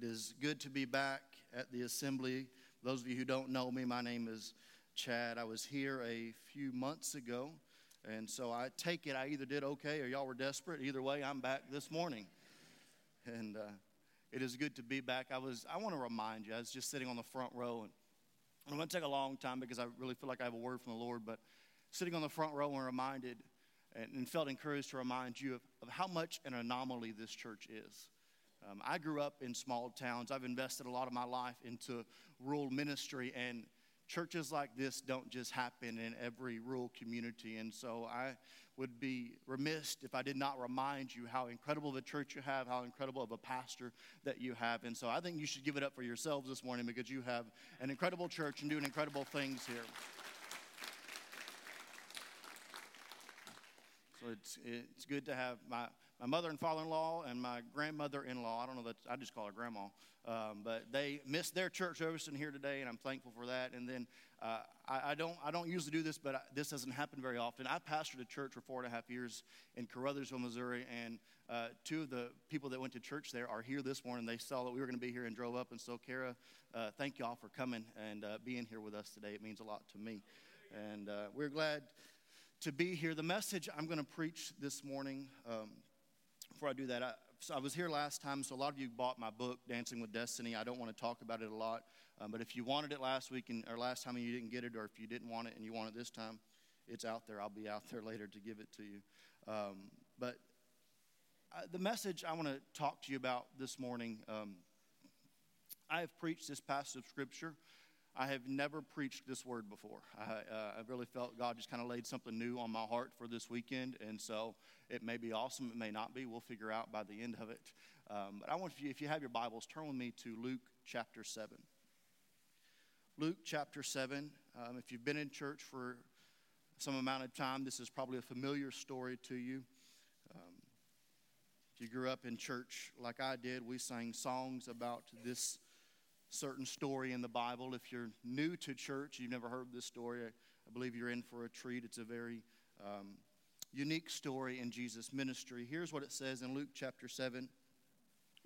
It is good to be back at the assembly. Those of you who don't know me, my name is Chad. I was here a few months ago, and so I take it I either did okay or y'all were desperate. Either way, I'm back this morning. And uh, it is good to be back. I was I want to remind you, I was just sitting on the front row and I'm going to take a long time because I really feel like I have a word from the Lord, but sitting on the front row and reminded and, and felt encouraged to remind you of, of how much an anomaly this church is. Um, I grew up in small towns. I've invested a lot of my life into rural ministry, and churches like this don't just happen in every rural community. And so I would be remiss if I did not remind you how incredible of a church you have, how incredible of a pastor that you have. And so I think you should give it up for yourselves this morning because you have an incredible church and doing incredible things here. So it's, it's good to have my my mother and father-in-law and my grandmother-in-law. I don't know that I just call her grandma, um, but they missed their church service in here today, and I'm thankful for that. And then uh, I, I, don't I don't usually do this, but I, this doesn't happen very often. I pastored a church for four and a half years in Caruthersville, Missouri, and uh, two of the people that went to church there are here this morning. They saw that we were going to be here and drove up. And so, Kara, uh, thank y'all for coming and uh, being here with us today. It means a lot to me, and uh, we're glad to be here. The message I'm going to preach this morning. Um, before I do that, I, so I was here last time, so a lot of you bought my book, Dancing with Destiny. I don't want to talk about it a lot, um, but if you wanted it last week and, or last time and you didn't get it, or if you didn't want it and you want it this time, it's out there. I'll be out there later to give it to you. Um, but I, the message I want to talk to you about this morning, um, I have preached this passage of Scripture. I have never preached this word before. I, uh, I really felt God just kind of laid something new on my heart for this weekend, and so it may be awesome, it may not be. We'll figure out by the end of it. Um, but I want you, if you have your Bibles, turn with me to Luke chapter 7. Luke chapter 7. Um, if you've been in church for some amount of time, this is probably a familiar story to you. Um, if you grew up in church like I did, we sang songs about this certain story in the Bible. If you're new to church, you've never heard this story, I believe you're in for a treat. It's a very um, unique story in Jesus' ministry. Here's what it says in Luke chapter 7,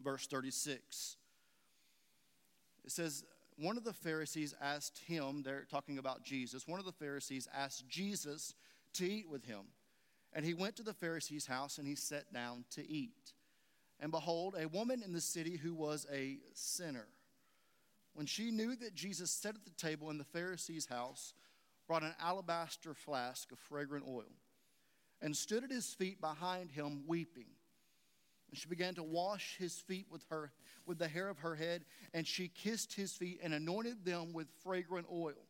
verse 36. It says, One of the Pharisees asked him, they're talking about Jesus, one of the Pharisees asked Jesus to eat with him. And he went to the Pharisee's house and he sat down to eat. And behold, a woman in the city who was a sinner when she knew that Jesus sat at the table in the Pharisee's house, brought an alabaster flask of fragrant oil and stood at his feet behind him weeping. And she began to wash his feet with her with the hair of her head, and she kissed his feet and anointed them with fragrant oil.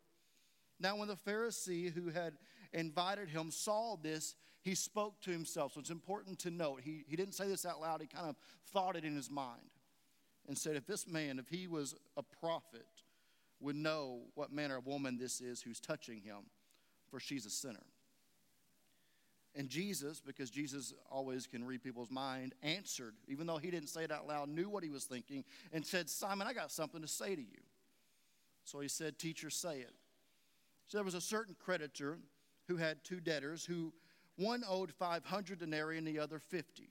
Now, when the Pharisee who had invited him saw this, he spoke to himself. So it's important to note. He, he didn't say this out loud, he kind of thought it in his mind and said, If this man, if he was a prophet, would know what manner of woman this is who's touching him, for she's a sinner. And Jesus, because Jesus always can read people's mind, answered, even though he didn't say it out loud, knew what he was thinking, and said, Simon, I got something to say to you. So he said, Teacher, say it. So there was a certain creditor who had two debtors, who one owed 500 denarii and the other 50.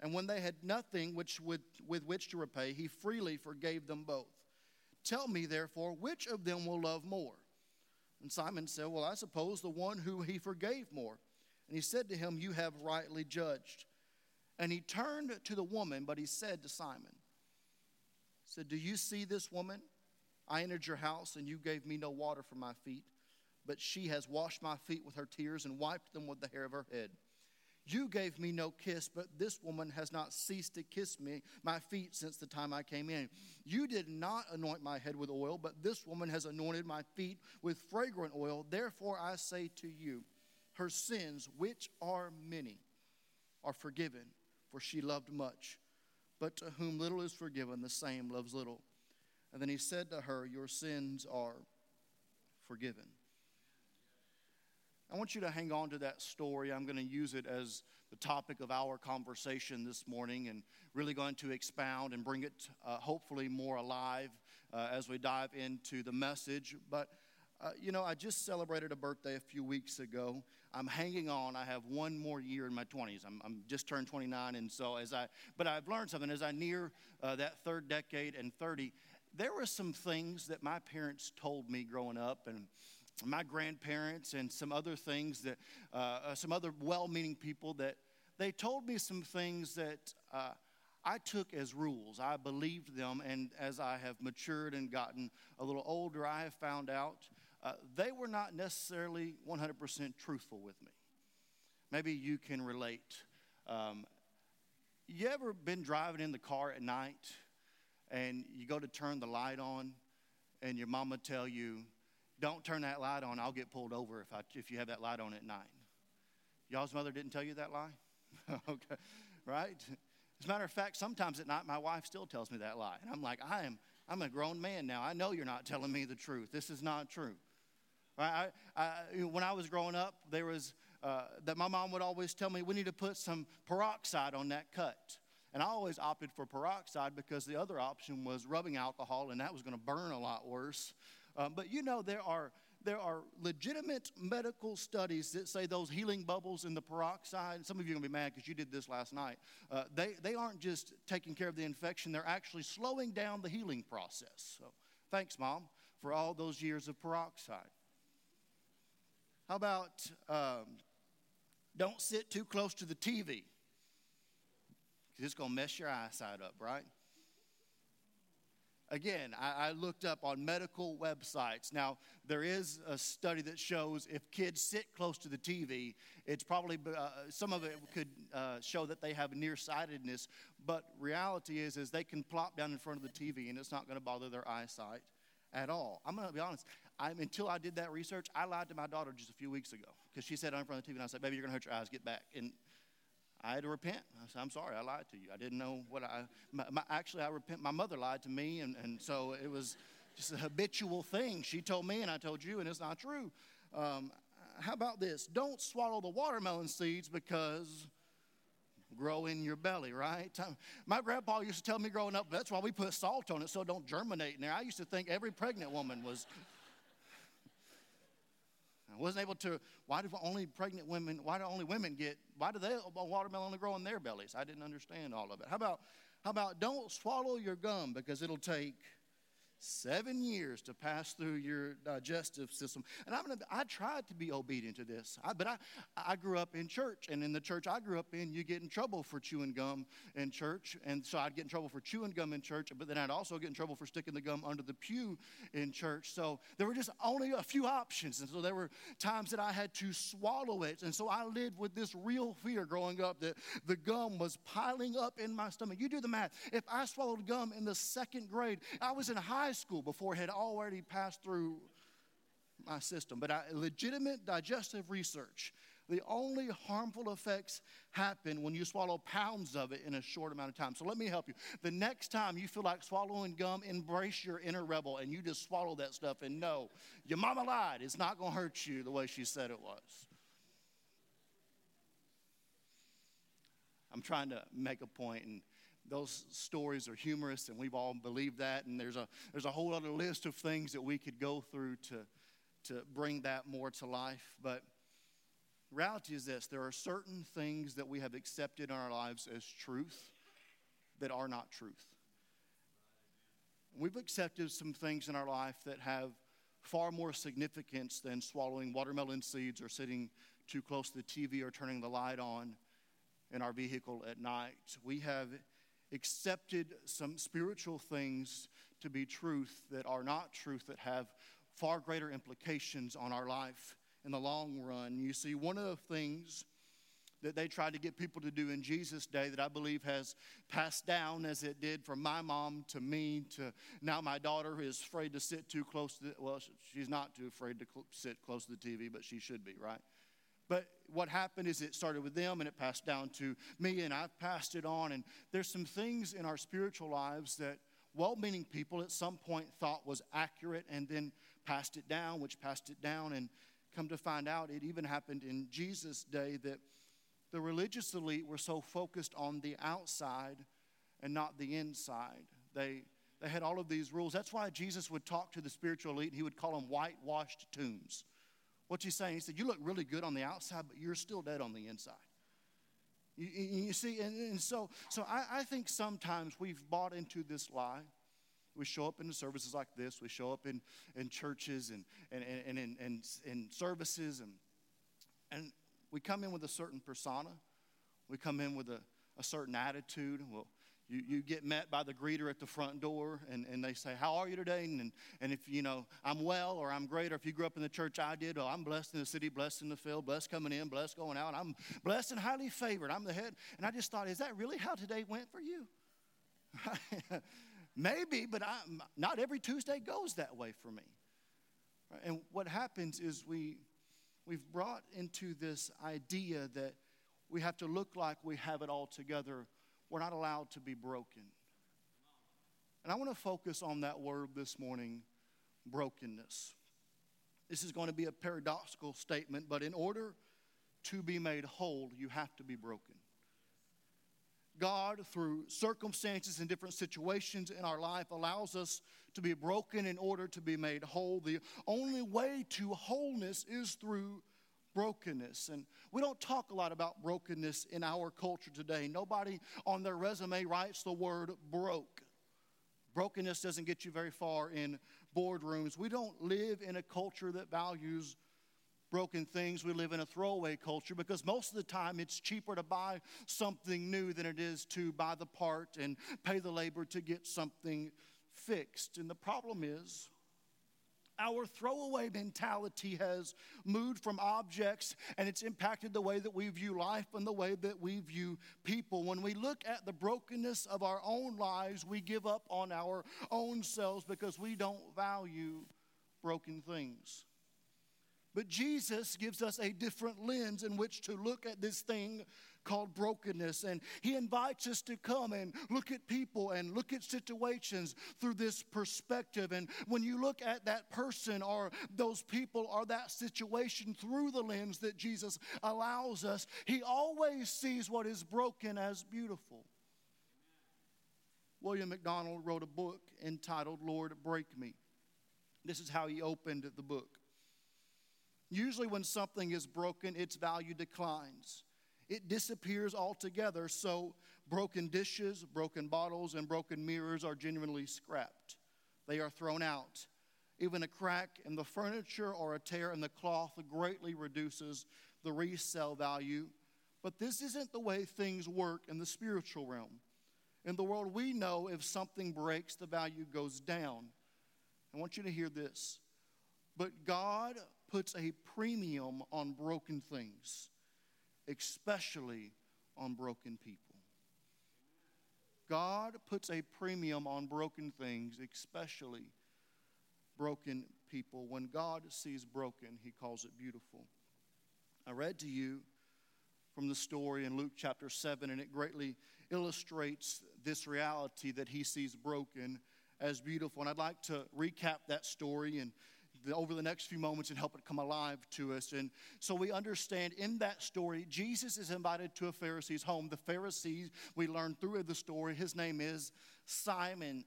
And when they had nothing which with, with which to repay, he freely forgave them both. Tell me, therefore, which of them will love more? And Simon said, Well, I suppose the one who he forgave more. And he said to him, You have rightly judged. And he turned to the woman, but he said to Simon, said, Do you see this woman? I entered your house, and you gave me no water for my feet, but she has washed my feet with her tears and wiped them with the hair of her head. You gave me no kiss, but this woman has not ceased to kiss me, my feet, since the time I came in. You did not anoint my head with oil, but this woman has anointed my feet with fragrant oil. Therefore I say to you, her sins, which are many, are forgiven, for she loved much. But to whom little is forgiven, the same loves little. And then he said to her, Your sins are forgiven. I want you to hang on to that story. I'm going to use it as the topic of our conversation this morning and really going to expound and bring it uh, hopefully more alive uh, as we dive into the message. But Uh, you know, I just celebrated a birthday a few weeks ago. I'm hanging on. I have one more year in my 20s. I'm, I'm just turned 29, and so as I, but I've learned something as I near uh, that third decade and 30. There were some things that my parents told me growing up, and my grandparents, and some other things that uh, uh some other well-meaning people that they told me some things that. Uh, I took as rules. I believed them, and as I have matured and gotten a little older, I have found out uh, they were not necessarily 100% truthful with me. Maybe you can relate. Um, you ever been driving in the car at night and you go to turn the light on and your mama tell you, don't turn that light on, I'll get pulled over if, I, if you have that light on at night. Y'all's mother didn't tell you that lie? okay, right? As a matter of fact, sometimes at night my wife still tells me that lie. And I'm like, I am, I'm a grown man now. I know you're not telling me the truth. This is not true. Right? I, I, when I was growing up, there was uh, that my mom would always tell me we need to put some peroxide on that cut. And I always opted for peroxide because the other option was rubbing alcohol, and that was going to burn a lot worse. Um, but you know, there are there are legitimate medical studies that say those healing bubbles in the peroxide, some of you are going to be mad because you did this last night, uh, they, they aren't just taking care of the infection, they're actually slowing down the healing process. So thanks, Mom, for all those years of peroxide. How about um, don't sit too close to the TV? It's going to mess your eyesight up, right? Again, I, I, looked up on medical websites. Now, there is a study that shows if kids sit close to the TV, it's probably uh, some of it could uh, show that they have nearsightedness. But reality is, is they can plop down in front of the TV and it's not going to bother their eyesight at all. I'm going to be honest. I'm, until I did that research, I lied to my daughter just a few weeks ago because she sat in front of the TV and I said, "Baby, you're going to hurt your eyes. Get back." And I had to repent. I said, "I'm sorry. I lied to you. I didn't know what I." My, my, actually, I repent. My mother lied to me, and, and so it was just a habitual thing. She told me, and I told you, and it's not true. Um, how about this? Don't swallow the watermelon seeds because grow in your belly, right? My grandpa used to tell me growing up, that's why we put salt on it so it don't germinate in there. I used to think every pregnant woman was I wasn't able to. Why do only pregnant women? Why do only women get? Why do they watermelon only grow in their bellies? I didn't understand all of it. How about how about don't swallow your gum because it'll take seven years to pass through your digestive system. And I'm gonna, I tried to be obedient to this, I, but I, I grew up in church, and in the church I grew up in, you get in trouble for chewing gum in church. And so I'd get in trouble for chewing gum in church, but then I'd also get in trouble for sticking the gum under the pew in church. So there were just only a few options. And so there were times that I had to swallow it. And so I lived with this real fear growing up that the gum was piling up in my stomach. You do the math. If I swallowed gum in the second grade, I was in high high school before it had already passed through my system. But I, legitimate digestive research, the only harmful effects happen when you swallow pounds of it in a short amount of time. So let me help you. The next time you feel like swallowing gum, embrace your inner rebel and you just swallow that stuff and know your mama lied. It's not going to hurt you the way she said it was. I'm trying to make a point and those stories are humorous and we've all believed that and there's a there's a whole other list of things that we could go through to to bring that more to life but reality is this there are certain things that we have accepted in our lives as truth that are not truth we've accepted some things in our life that have far more significance than swallowing watermelon seeds or sitting too close to the TV or turning the light on in our vehicle at night. We have accepted some spiritual things to be truth that are not truth, that have far greater implications on our life in the long run. You see, one of the things that they tried to get people to do in Jesus' day that I believe has passed down as it did from my mom to me to now my daughter is afraid to sit too close to, the, well, she's not too afraid to cl- sit close to the TV, but she should be, right? But what happened is it started with them and it passed down to me, and I've passed it on. And there's some things in our spiritual lives that well meaning people at some point thought was accurate and then passed it down, which passed it down. And come to find out, it even happened in Jesus' day that the religious elite were so focused on the outside and not the inside. They they had all of these rules. That's why Jesus would talk to the spiritual elite. He would call them whitewashed tombs. What's he saying? He said, You look really good on the outside, but you're still dead on the inside. You, you see, and, and, so, so I, I think sometimes we've bought into this lie. We show up in services like this. We show up in, in churches and, and, and, and, and, in services, and, and we come in with a certain persona. We come in with a, a certain attitude. Well, you, you get met by the greeter at the front door and, and they say, How are you today? And, and if you know, I'm well or I'm great, or if you grew up in the church I did, oh, I'm blessed in the city, blessed in the field, blessed coming in, blessed going out. I'm blessed and highly favored. I'm the head. And I just thought, Is that really how today went for you? Maybe, but I, not every Tuesday goes that way for me. And what happens is we, we've brought into this idea that we have to look like we have it all together we're not allowed to be broken. And I want to focus on that word this morning brokenness. This is going to be a paradoxical statement, but in order to be made whole, you have to be broken. God, through circumstances and different situations in our life, allows us to be broken in order to be made whole. The only way to wholeness is through brokenness. And we don't talk a lot about brokenness in our culture today. Nobody on their resume writes the word broke. Brokenness doesn't get you very far in boardrooms. We don't live in a culture that values broken things. We live in a throwaway culture because most of the time it's cheaper to buy something new than it is to buy the part and pay the labor to get something fixed. And the problem is, our throwaway mentality has moved from objects and it's impacted the way that we view life and the way that we view people. When we look at the brokenness of our own lives, we give up on our own selves because we don't value broken things. But Jesus gives us a different lens in which to look at this thing called brokenness. And He invites us to come and look at people and look at situations through this perspective. And when you look at that person or those people or that situation through the lens that Jesus allows us, He always sees what is broken as beautiful. William MacDonald wrote a book entitled Lord Break Me. This is how he opened the book. Usually, when something is broken, its value declines it disappears altogether. So, broken dishes, broken bottles, and broken mirrors are genuinely scrapped. They are thrown out. Even a crack in the furniture or a tear in the cloth greatly reduces the resale value. But this isn't the way things work in the spiritual realm. In the world we know, if something breaks, the value goes down. I want you to hear this. But God puts a premium on broken things especially on broken people. God puts a premium on broken things, especially broken people. When God sees broken, he calls it beautiful. I read to you from the story in Luke chapter 7, and it greatly illustrates this reality that he sees broken as beautiful. And I'd like to recap that story and over the next few moments and help it come alive to us. And so we understand in that story, Jesus is invited to a Pharisee's home. The Pharisee, we learn through the story, his name is Simon.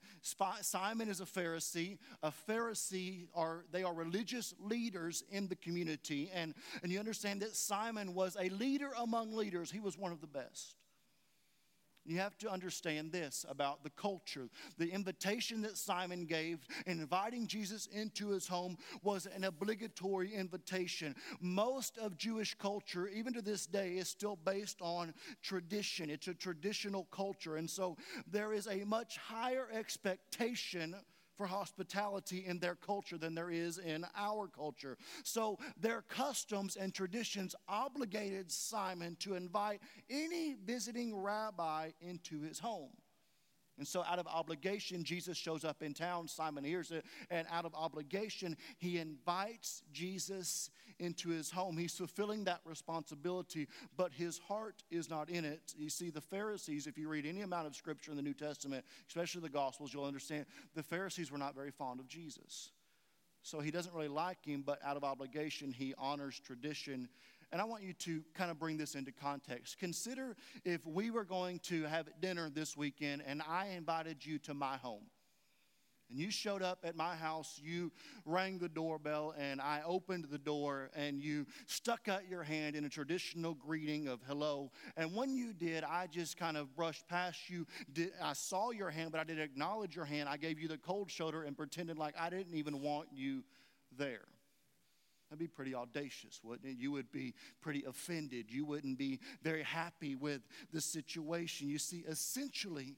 Simon is a Pharisee. A Pharisee are they are religious leaders in the community. And, and you understand that Simon was a leader among leaders. He was one of the best. You have to understand this about the culture. The invitation that Simon gave in inviting Jesus into his home was an obligatory invitation. Most of Jewish culture, even to this day, is still based on tradition. It's a traditional culture. And so there is a much higher expectation for hospitality in their culture than there is in our culture. So their customs and traditions obligated Simon to invite any visiting rabbi into his home. And so, out of obligation, Jesus shows up in town. Simon hears it. And out of obligation, he invites Jesus into his home. He's fulfilling that responsibility, but his heart is not in it. You see, the Pharisees, if you read any amount of scripture in the New Testament, especially the Gospels, you'll understand the Pharisees were not very fond of Jesus. So he doesn't really like him, but out of obligation, he honors tradition and I want you to kind of bring this into context. Consider if we were going to have dinner this weekend and I invited you to my home. and you showed up at my house, you rang the doorbell, and I opened the door, and you stuck out your hand in a traditional greeting of hello. And when you did, I just kind of brushed past you. I saw your hand, but I didn't acknowledge your hand. I gave you the cold shoulder and pretended like I didn't even want you there. That'd be pretty audacious, wouldn't it? You would be pretty offended. You wouldn't be very happy with the situation. You see, essentially,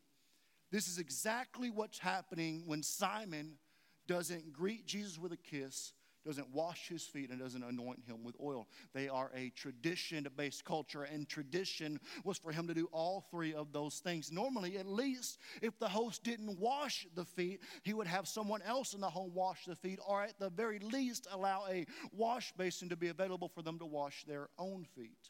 this is exactly what's happening when Simon doesn't greet Jesus with a kiss, doesn't wash his feet, and doesn't anoint him with oil. They are a tradition based culture, and tradition was for him to do all three of those things. Normally, at least, if the host didn't wash the feet, he would have someone else in the home wash the feet, or at the very least, allow a wash basin to be available for them to wash their own feet.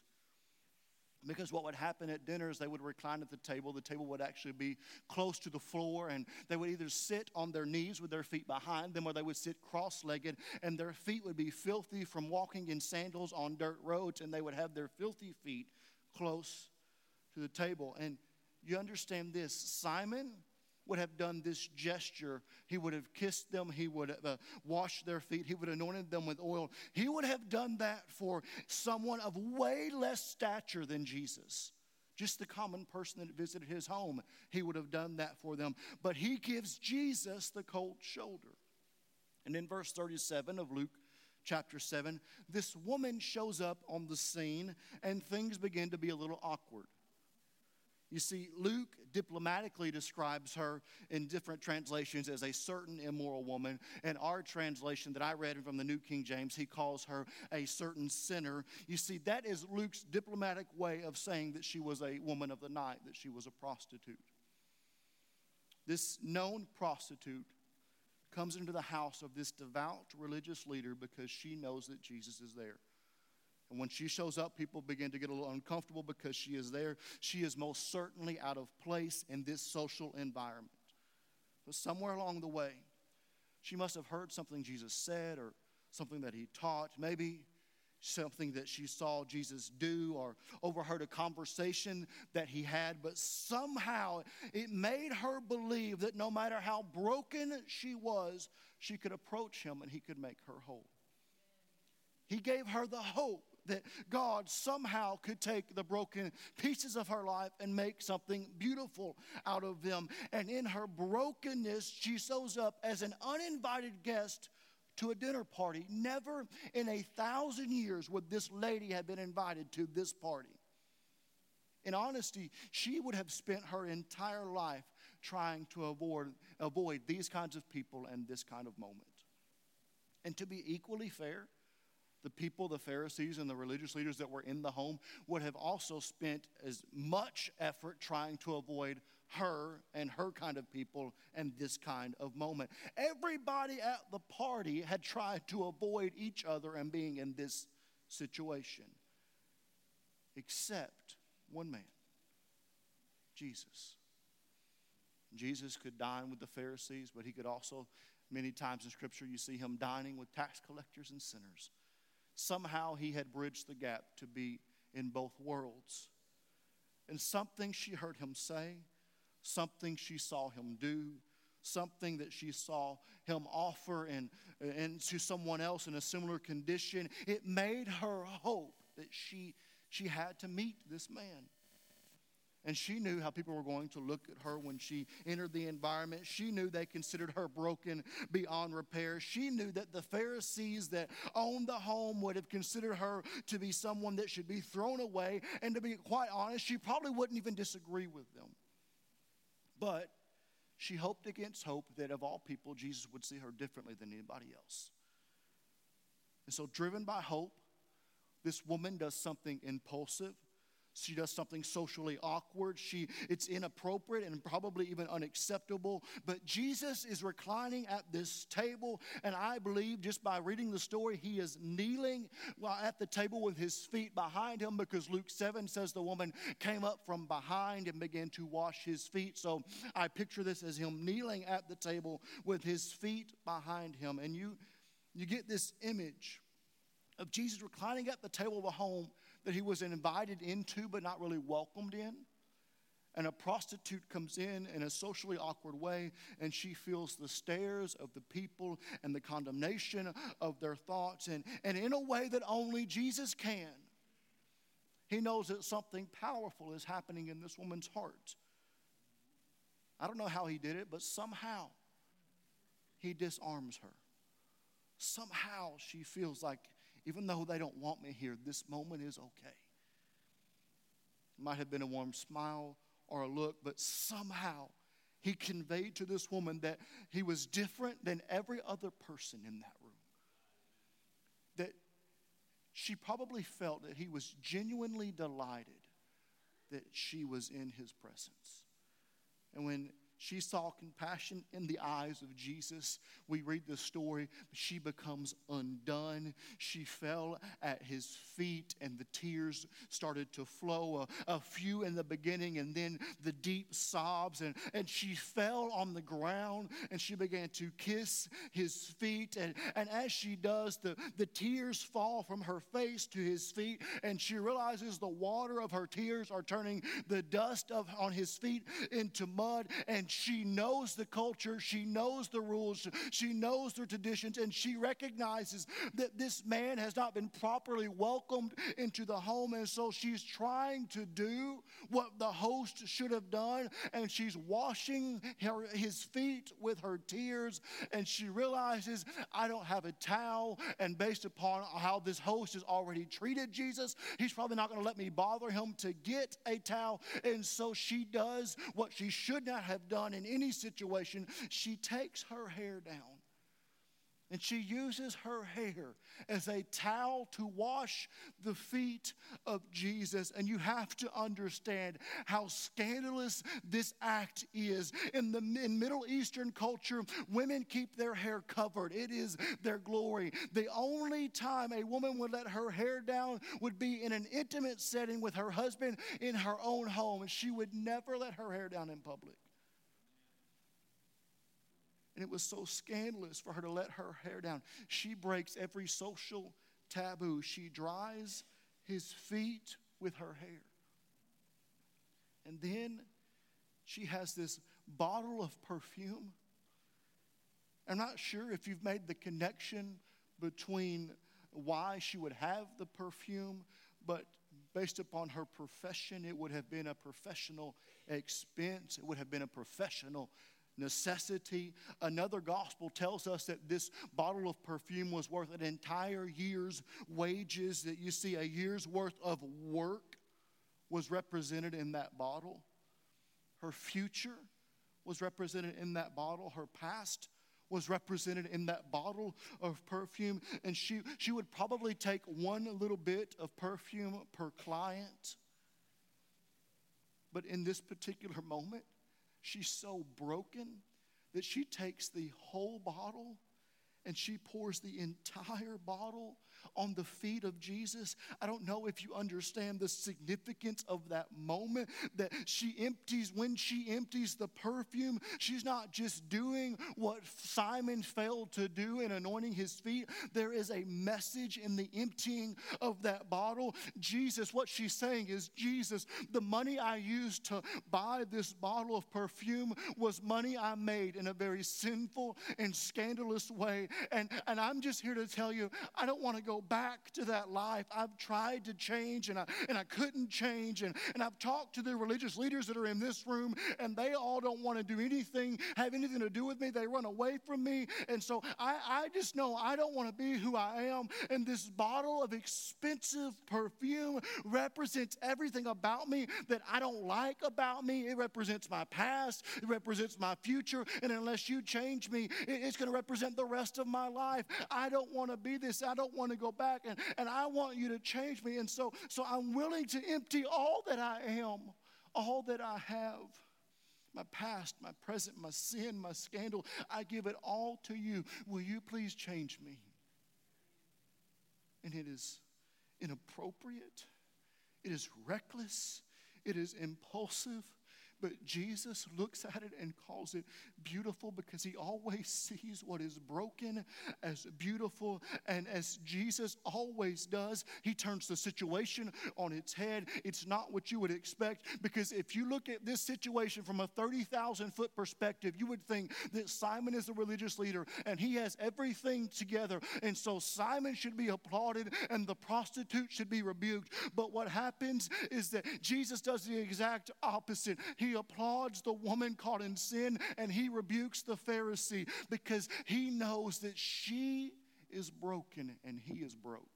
Because what would happen at dinners, they would recline at the table. The table would actually be close to the floor, and they would either sit on their knees with their feet behind them, or they would sit cross legged, and their feet would be filthy from walking in sandals on dirt roads, and they would have their filthy feet close to the table. And you understand this Simon would have done this gesture. He would have kissed them. He would have uh, washed their feet. He would have anointed them with oil. He would have done that for someone of way less stature than Jesus. Just the common person that visited his home, he would have done that for them. But he gives Jesus the cold shoulder. And in verse 37 of Luke chapter 7, this woman shows up on the scene and things begin to be a little awkward. You see, Luke diplomatically describes her in different translations as a certain immoral woman. And our translation that I read from the New King James, he calls her a certain sinner. You see, that is Luke's diplomatic way of saying that she was a woman of the night, that she was a prostitute. This known prostitute comes into the house of this devout religious leader because she knows that Jesus is there. And when she shows up, people begin to get a little uncomfortable because she is there. She is most certainly out of place in this social environment. But somewhere along the way, she must have heard something Jesus said or something that he taught, maybe something that she saw Jesus do or overheard a conversation that he had, but somehow it made her believe that no matter how broken she was, she could approach him and he could make her whole. He gave her the hope that God somehow could take the broken pieces of her life and make something beautiful out of them. And in her brokenness, she shows up as an uninvited guest to a dinner party. Never in a thousand years would this lady have been invited to this party. In honesty, she would have spent her entire life trying to avoid, avoid these kinds of people and this kind of moment. And to be equally fair, the people, the Pharisees, and the religious leaders that were in the home would have also spent as much effort trying to avoid her and her kind of people and this kind of moment. Everybody at the party had tried to avoid each other and being in this situation, except one man Jesus. Jesus could dine with the Pharisees, but he could also, many times in Scripture, you see him dining with tax collectors and sinners. Somehow he had bridged the gap to be in both worlds. And something she heard him say, something she saw him do, something that she saw him offer and, and to someone else in a similar condition, it made her hope that she, she had to meet this man. And she knew how people were going to look at her when she entered the environment. She knew they considered her broken beyond repair. She knew that the Pharisees that owned the home would have considered her to be someone that should be thrown away. And to be quite honest, she probably wouldn't even disagree with them. But she hoped against hope that of all people, Jesus would see her differently than anybody else. And so, driven by hope, this woman does something impulsive she does something socially awkward. She, it's inappropriate and probably even unacceptable. But Jesus is reclining at this table, and I believe just by reading the story, he is kneeling while at the table with his feet behind him because Luke 7 says the woman came up from behind and began to wash his feet. So I picture this as him kneeling at the table with his feet behind him. And you, you get this image of Jesus reclining at the table of a home that he was invited into but not really welcomed in. and a prostitute comes in in a socially awkward way, and she feels the stares of the people and the condemnation of their thoughts, and, and in a way that only Jesus can. He knows that something powerful is happening in this woman's heart. I don't know how he did it, but somehow he disarms her. Somehow she feels like, even though they don't want me here, this moment is okay. It might have been a warm smile or a look, but somehow he conveyed to this woman that he was different than every other person in that room. That she probably felt that he was genuinely delighted that she was in his presence. And when she saw compassion in the eyes of Jesus. We read the story. She becomes undone. She fell at his feet, and the tears started to flow. A, a, few in the beginning, and then the deep sobs. And, and she fell on the ground and she began to kiss his feet. And, and as she does, the, the tears fall from her face to his feet, and she realizes the water of her tears are turning the dust of, on his feet into mud. And she knows the culture, she knows the rules, she knows the traditions, and she recognizes that this man has not been properly welcomed into the home. And so she's trying to do what the host should have done, and she's washing her, his feet with her tears. And she realizes, I don't have a towel. And based upon how this host has already treated Jesus, he's probably not going to let me bother him to get a towel. And so she does what she should not have done in any situation, she takes her hair down and she uses her hair as a towel to wash the feet of Jesus. And you have to understand how scandalous this act is. In the in Middle Eastern culture, women keep their hair covered, it is their glory. The only time a woman would let her hair down would be in an intimate setting with her husband in her own home, and she would never let her hair down in public. And it was so scandalous for her to let her hair down. She breaks every social taboo. She dries his feet with her hair. And then she has this bottle of perfume. I'm not sure if you've made the connection between why she would have the perfume, but based upon her profession, it would have been a professional expense, it would have been a professional necessity. Another gospel tells us that this bottle of perfume was worth an entire year's wages, that you see, a year's worth of work was represented in that bottle. Her future was represented in that bottle, her past was represented in that bottle of perfume. And she, she would probably take one little bit of perfume per client. But in this particular moment, She's so broken that she takes the whole bottle and she pours the entire bottle on the feet of Jesus. I don't know if you understand the significance of that moment that she empties, when she empties the perfume, she's not just doing what Simon failed to do in anointing his feet. There is a message in the emptying of that bottle. Jesus, what she's saying is, Jesus, the money I used to buy this bottle of perfume was money I made in a very sinful and scandalous way. And, and I'm just here to tell you, I don't want to go back to that life. I've tried to change and I, and I couldn't change. And, and I've talked to the religious leaders that are in this room, and they all don't want to do anything, have anything to do with me. They run away from me. And so I, I just know I don't want to be who I am. And this bottle of expensive perfume represents everything about me that I don't like about me. It represents my past, it represents my future. And unless you change me, it's going to represent the rest of my life. I don't want to be this. I don't want to go back and, and I want you to change me. And so, so I'm willing to empty all that I am, all that I have my past, my present, my sin, my scandal. I give it all to you. Will you please change me? And it is inappropriate, it is reckless, it is impulsive, But Jesus looks at it and calls it beautiful because he always sees what is broken as beautiful. And as Jesus always does, he turns the situation on its head. It's not what you would expect because if you look at this situation from a 30,000 foot perspective, you would think that Simon is a religious leader and he has everything together. And so Simon should be applauded and the prostitute should be rebuked. But what happens is that Jesus does the exact opposite. He applauds the woman caught in sin and he rebukes the Pharisee because he knows that she is broken and he is broke.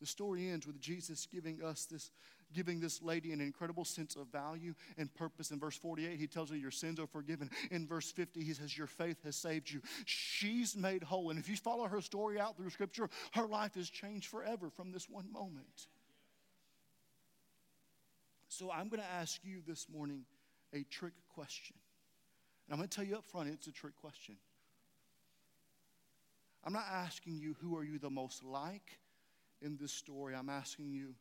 The story ends with Jesus giving us this, giving this lady an incredible sense of value and purpose. In verse 48, he tells her, Your sins are forgiven. In verse 50, he says, Your faith has saved you. She's made whole. And if you follow her story out through Scripture, her life is changed forever from this one moment. So I'm going to ask you this morning a trick question. And I'm going to tell you up front, it's a trick question. I'm not asking you who are you the most like in this story. I'm asking you,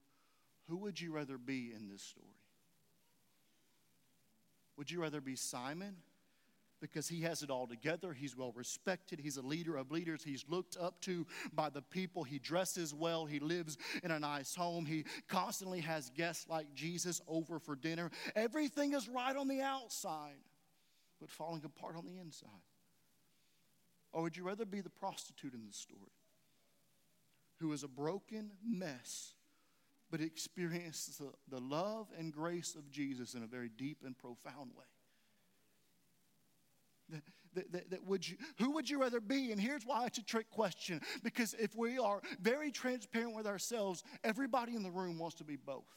who would you rather be in this story? Would you rather be Simon? Because he has it all together. He's well respected. He's a leader of leaders. He's looked up to by the people. He dresses well. He lives in a nice home. He constantly has guests like Jesus over for dinner. Everything is right on the outside, but falling apart on the inside. Or would you rather be the prostitute in the story? who is a broken mess, but experiences the, the love and grace of Jesus in a very deep and profound way. That, that, that, would you, who would you rather be? And here's why it's a trick question. Because if we are very transparent with ourselves, everybody in the room wants to be both.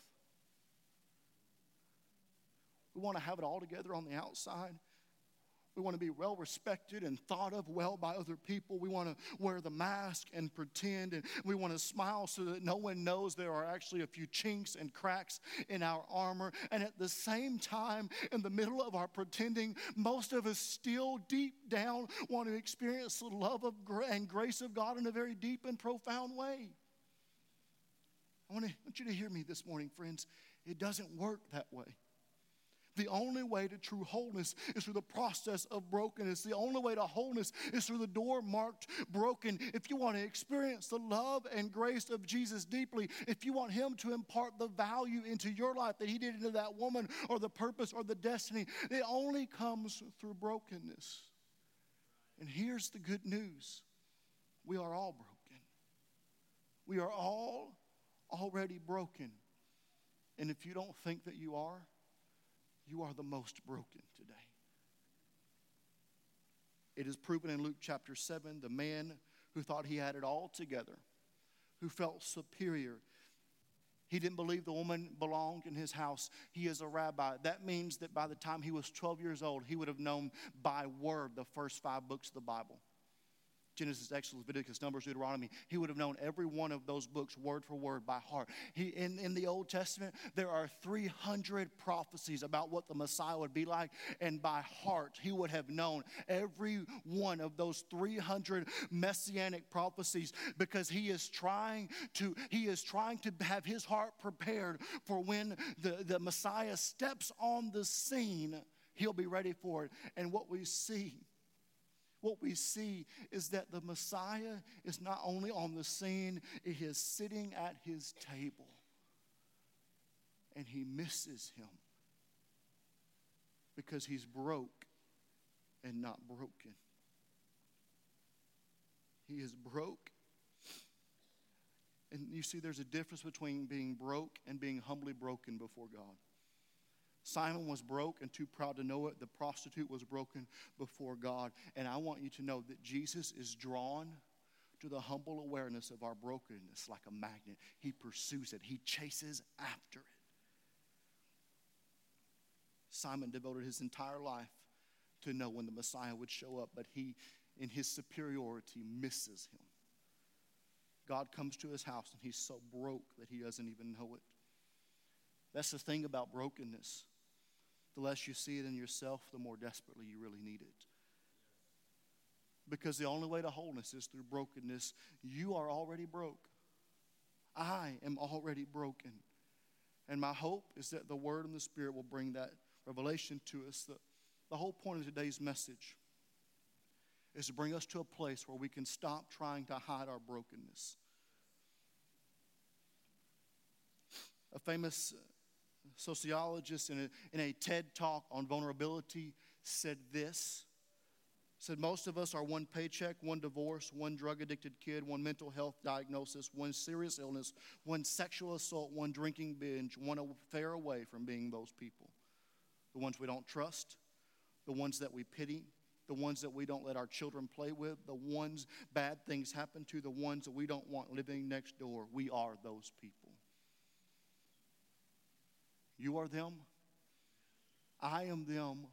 We want to have it all together on the outside, we want to be well respected and thought of well by other people. We want to wear the mask and pretend, and we want to smile so that no one knows there are actually a few chinks and cracks in our armor. And at the same time, in the middle of our pretending, most of us still deep down want to experience the love of and grace of God in a very deep and profound way. I want, to, I want you to hear me this morning, friends. It doesn't work that way. The only way to true wholeness is through the process of brokenness. The only way to wholeness is through the door marked broken. If you want to experience the love and grace of Jesus deeply, if you want Him to impart the value into your life that He did into that woman or the purpose or the destiny, it only comes through brokenness. And here's the good news we are all broken. We are all already broken. And if you don't think that you are, you are the most broken today. It is proven in Luke chapter 7 the man who thought he had it all together, who felt superior. He didn't believe the woman belonged in his house. He is a rabbi. That means that by the time he was 12 years old, he would have known by word the first five books of the Bible. Genesis, Exodus, Leviticus, Numbers, Deuteronomy. He would have known every one of those books word for word by heart. He, in, in the Old Testament, there are 300 prophecies about what the Messiah would be like, and by heart, he would have known every one of those 300 messianic prophecies because he is trying to he is trying to have his heart prepared for when the, the Messiah steps on the scene, he'll be ready for it. And what we see what we see is that the Messiah is not only on the scene, he is sitting at his table. And he misses him because he's broke and not broken. He is broke. And you see, there's a difference between being broke and being humbly broken before God. Simon was broke and too proud to know it. The prostitute was broken before God. And I want you to know that Jesus is drawn to the humble awareness of our brokenness like a magnet. He pursues it, he chases after it. Simon devoted his entire life to know when the Messiah would show up, but he, in his superiority, misses him. God comes to his house and he's so broke that he doesn't even know it. That's the thing about brokenness the less you see it in yourself, the more desperately you really need it. Because the only way to wholeness is through brokenness. You are already broke. I am already broken. And my hope is that the Word and the Spirit will bring that revelation to us. The, the whole point of today's message is to bring us to a place where we can stop trying to hide our brokenness. A famous sociologist in a, in a TED talk on vulnerability said this said most of us are one paycheck, one divorce, one drug addicted kid, one mental health diagnosis, one serious illness, one sexual assault, one drinking binge, one affair away from being those people. The ones we don't trust, the ones that we pity, the ones that we don't let our children play with, the ones bad things happen to, the ones that we don't want living next door. We are those people. You are them. I am them.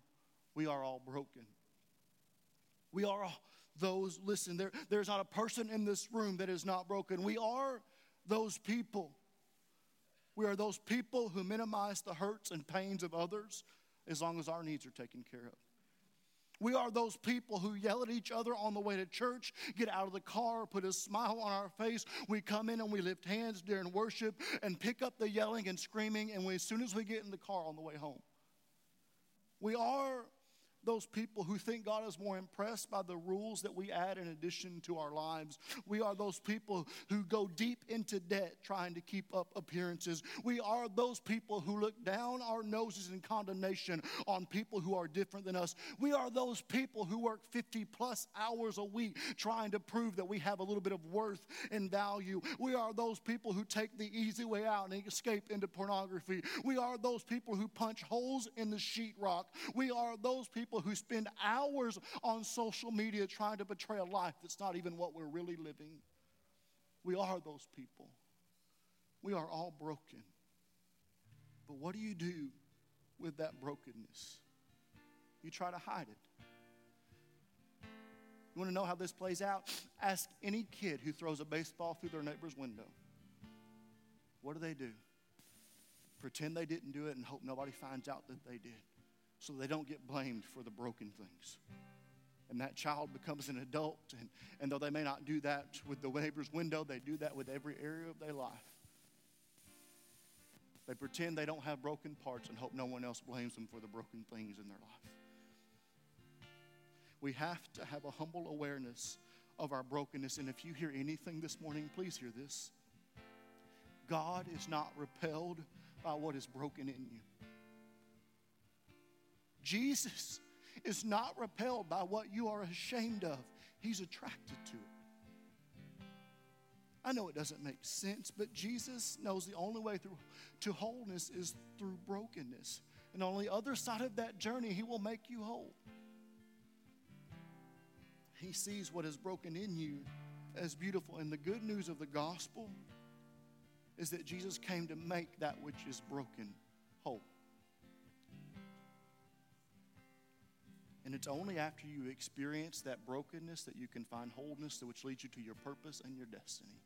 We are all broken. We are all those, listen, there, there's not a person in this room that is not broken. We are those people. We are those people who minimize the hurts and pains of others as long as our needs are taken care of. We are those people who yell at each other on the way to church, get out of the car, put a smile on our face. We come in and we lift hands during worship and pick up the yelling and screaming, and we, as soon as we get in the car on the way home. We are those people who think God is more impressed by the rules that we add in addition to our lives. We are those people who go deep into debt trying to keep up appearances. We are those people who look down our noses in condemnation on people who are different than us. We are those people who work 50 plus hours a week trying to prove that we have a little bit of worth and value. We are those people who take the easy way out and escape into pornography. We are those people who punch holes in the sheetrock. We are those people people who spend hours on social media trying to portray a life that's not even what we're really living. We are those people. We are all broken. But what do you do with that brokenness? You try to hide it. You want to know how this plays out? Ask any kid who throws a baseball through their neighbor's window. What do they do? Pretend they didn't do it and hope nobody finds out that they did so they don't get blamed for the broken things. And that child becomes an adult, and, and though they may not do that with the neighbor's window, they do that with every area of their life. They pretend they don't have broken parts and hope no one else blames them for the broken things in their life. We have to have a humble awareness of our brokenness. And if you hear anything this morning, please hear this God is not repelled by what is broken in you. Jesus is not repelled by what you are ashamed of, He's attracted to it. I know it doesn't make sense, but Jesus knows the only way through to wholeness is through brokenness. And on the other side of that journey, He will make you whole. He sees what is broken in you as beautiful. And the good news of the gospel is that Jesus came to make that which is broken whole. And it's only after you experience that brokenness that you can find wholeness, which leads you to your purpose and your destiny.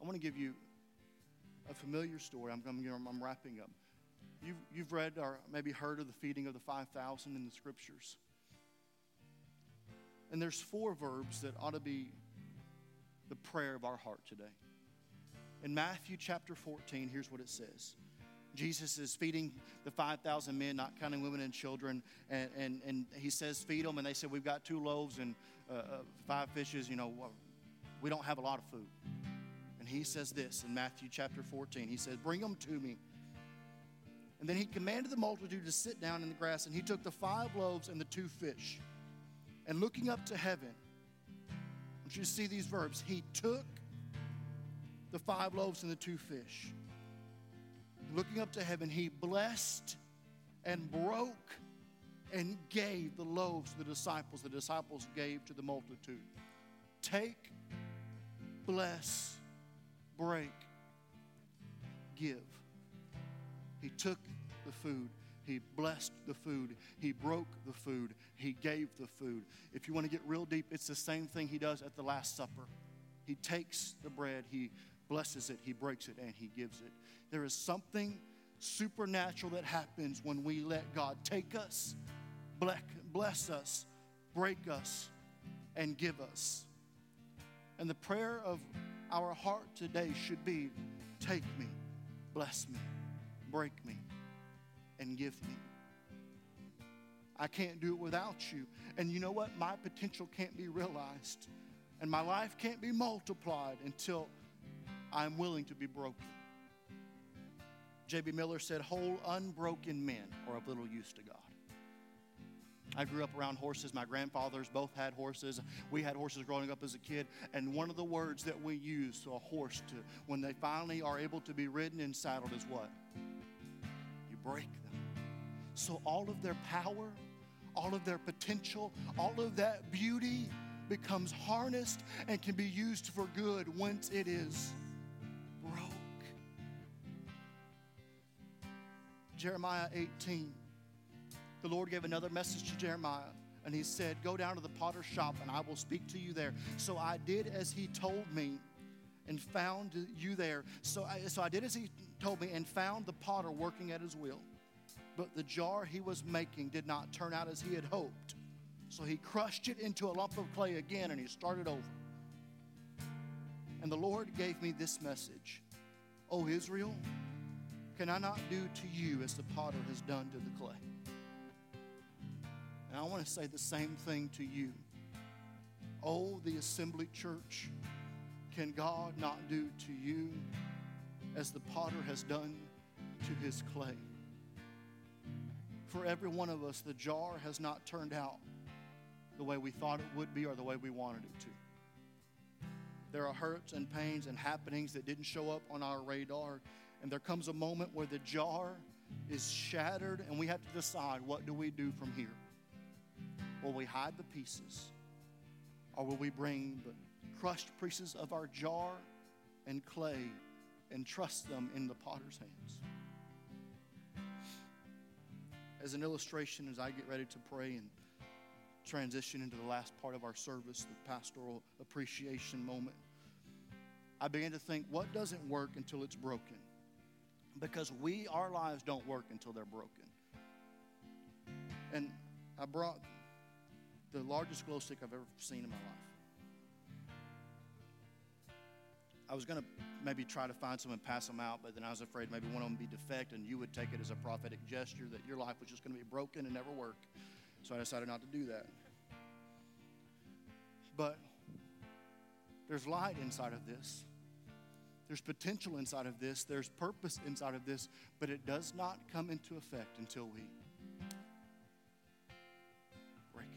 I want to give you a familiar story. I'm, I'm, I'm wrapping up. You've, you've read or maybe heard of the feeding of the 5,000 in the scriptures. And there's four verbs that ought to be the prayer of our heart today. In Matthew chapter 14, here's what it says Jesus is feeding the 5,000 men, not counting women and children. And, and, and he says, Feed them. And they said, We've got two loaves and uh, uh, five fishes. You know, we don't have a lot of food. And he says this in Matthew chapter 14. He says, Bring them to me. And then he commanded the multitude to sit down in the grass. And he took the five loaves and the two fish. And looking up to heaven, I want you to see these verbs. He took the five loaves and the two fish looking up to heaven, he blessed and broke and gave the loaves to the disciples. The disciples gave to the multitude. Take, bless, break, give. He took the food. He blessed the food. He broke the food. He gave the food. If you want to get real deep, it's the same thing he does at the Last Supper. He takes the bread, he blesses it, he breaks it, and he gives it. There is something supernatural that happens when we let God take us, bless us, break us, and give us. And the prayer of our heart today should be take me, bless me, break me and give me. I can't do it without you. And you know what? My potential can't be realized. And my life can't be multiplied until I'm willing to be broken. J.B. Miller said, Whole unbroken men are of little use to God. I grew up around horses. My grandfathers both had horses. We had horses growing up as a kid. And one of the words that we use to a horse to when they finally are able to be ridden and saddled is what? You break them. So all of their power, all of their potential, all of that beauty becomes harnessed and can be used for good once it is Jeremiah 18 the Lord gave another message to Jeremiah. And he said, Go down to the potter's shop and I will speak to you there. So I did as he told me and found you there. So I, so I did as he told me and found the potter working at his wheel. But the jar he was making did not turn out as he had hoped. So he crushed it into a lump of clay again and he started over. And the Lord gave me this message O Israel, can I not do to you as the potter has done to the clay? And I want to say the same thing to you. Oh, the assembly church, can God not do to you as the potter has done to his clay? For every one of us, the jar has not turned out the way we thought it would be or the way we wanted it to. There are hurts and pains and happenings that didn't show up on our radar. And there comes a moment where the jar is shattered and we have to decide what do we do from here? Will we hide the pieces? Or will we bring the crushed pieces of our jar and clay and trust them in the potter's hands? As an illustration, as I get ready to pray and transition into the last part of our service, the pastoral appreciation moment, I began to think, what doesn't work until it's broken? Because we, our lives don't work until they're broken. And I brought the largest glow stick I've ever seen in my life. I was going to maybe try to find some and pass them out, but then I was afraid maybe one of them would be defect and you would take it as a prophetic gesture that your life was just going to be broken and never work. So I decided not to do that. But there's light inside of this. There's potential inside of this. There's purpose inside of this, but it does not come into effect until we break.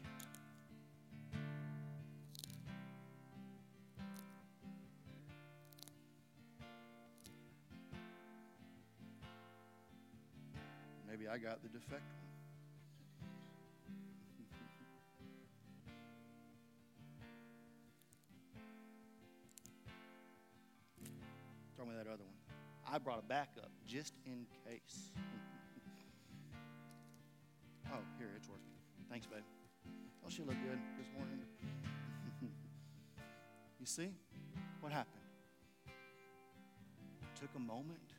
Maybe I got the defect one. That other one. I brought a backup just in case. oh, here, it's working. Thanks, babe. Oh, she looked good this morning. you see what happened? It took a moment,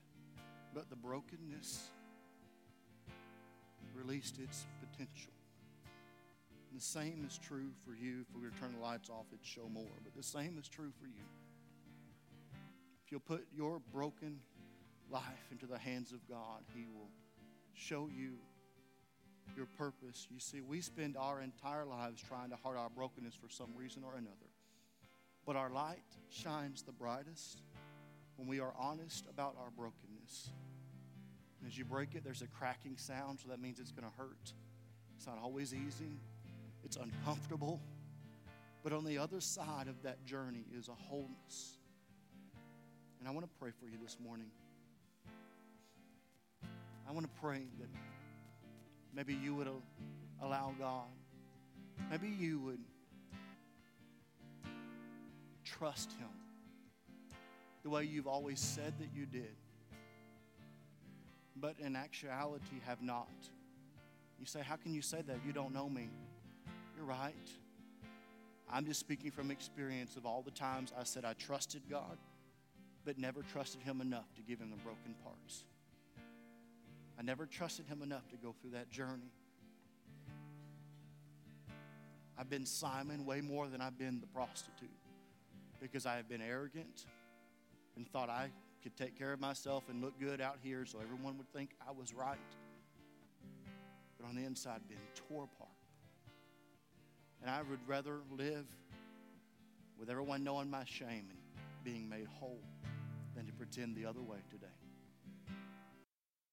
but the brokenness released its potential. And the same is true for you. If we were to turn the lights off, it'd show more. But the same is true for you. If you'll put your broken life into the hands of God, He will show you your purpose. You see, we spend our entire lives trying to hide our brokenness for some reason or another. But our light shines the brightest when we are honest about our brokenness. And As you break it, there's a cracking sound, so that means it's going to hurt. It's not always easy, it's uncomfortable. But on the other side of that journey is a wholeness. And I want to pray for you this morning. I want to pray that maybe you would allow God, maybe you would trust Him the way you've always said that you did but in actuality have not. You say, How can you say that? You don't know me. You're right. I'm just speaking from experience of all the times I said I trusted God, but never trusted Him enough to give Him the broken parts. I never trusted Him enough to go through that journey. I've been Simon way more than I've been the prostitute because I have been arrogant and thought I could take care of myself and look good out here so everyone would think I was right. But on the inside, been tore apart. And I would rather live with everyone knowing my shame and being made whole than to pretend the other way today.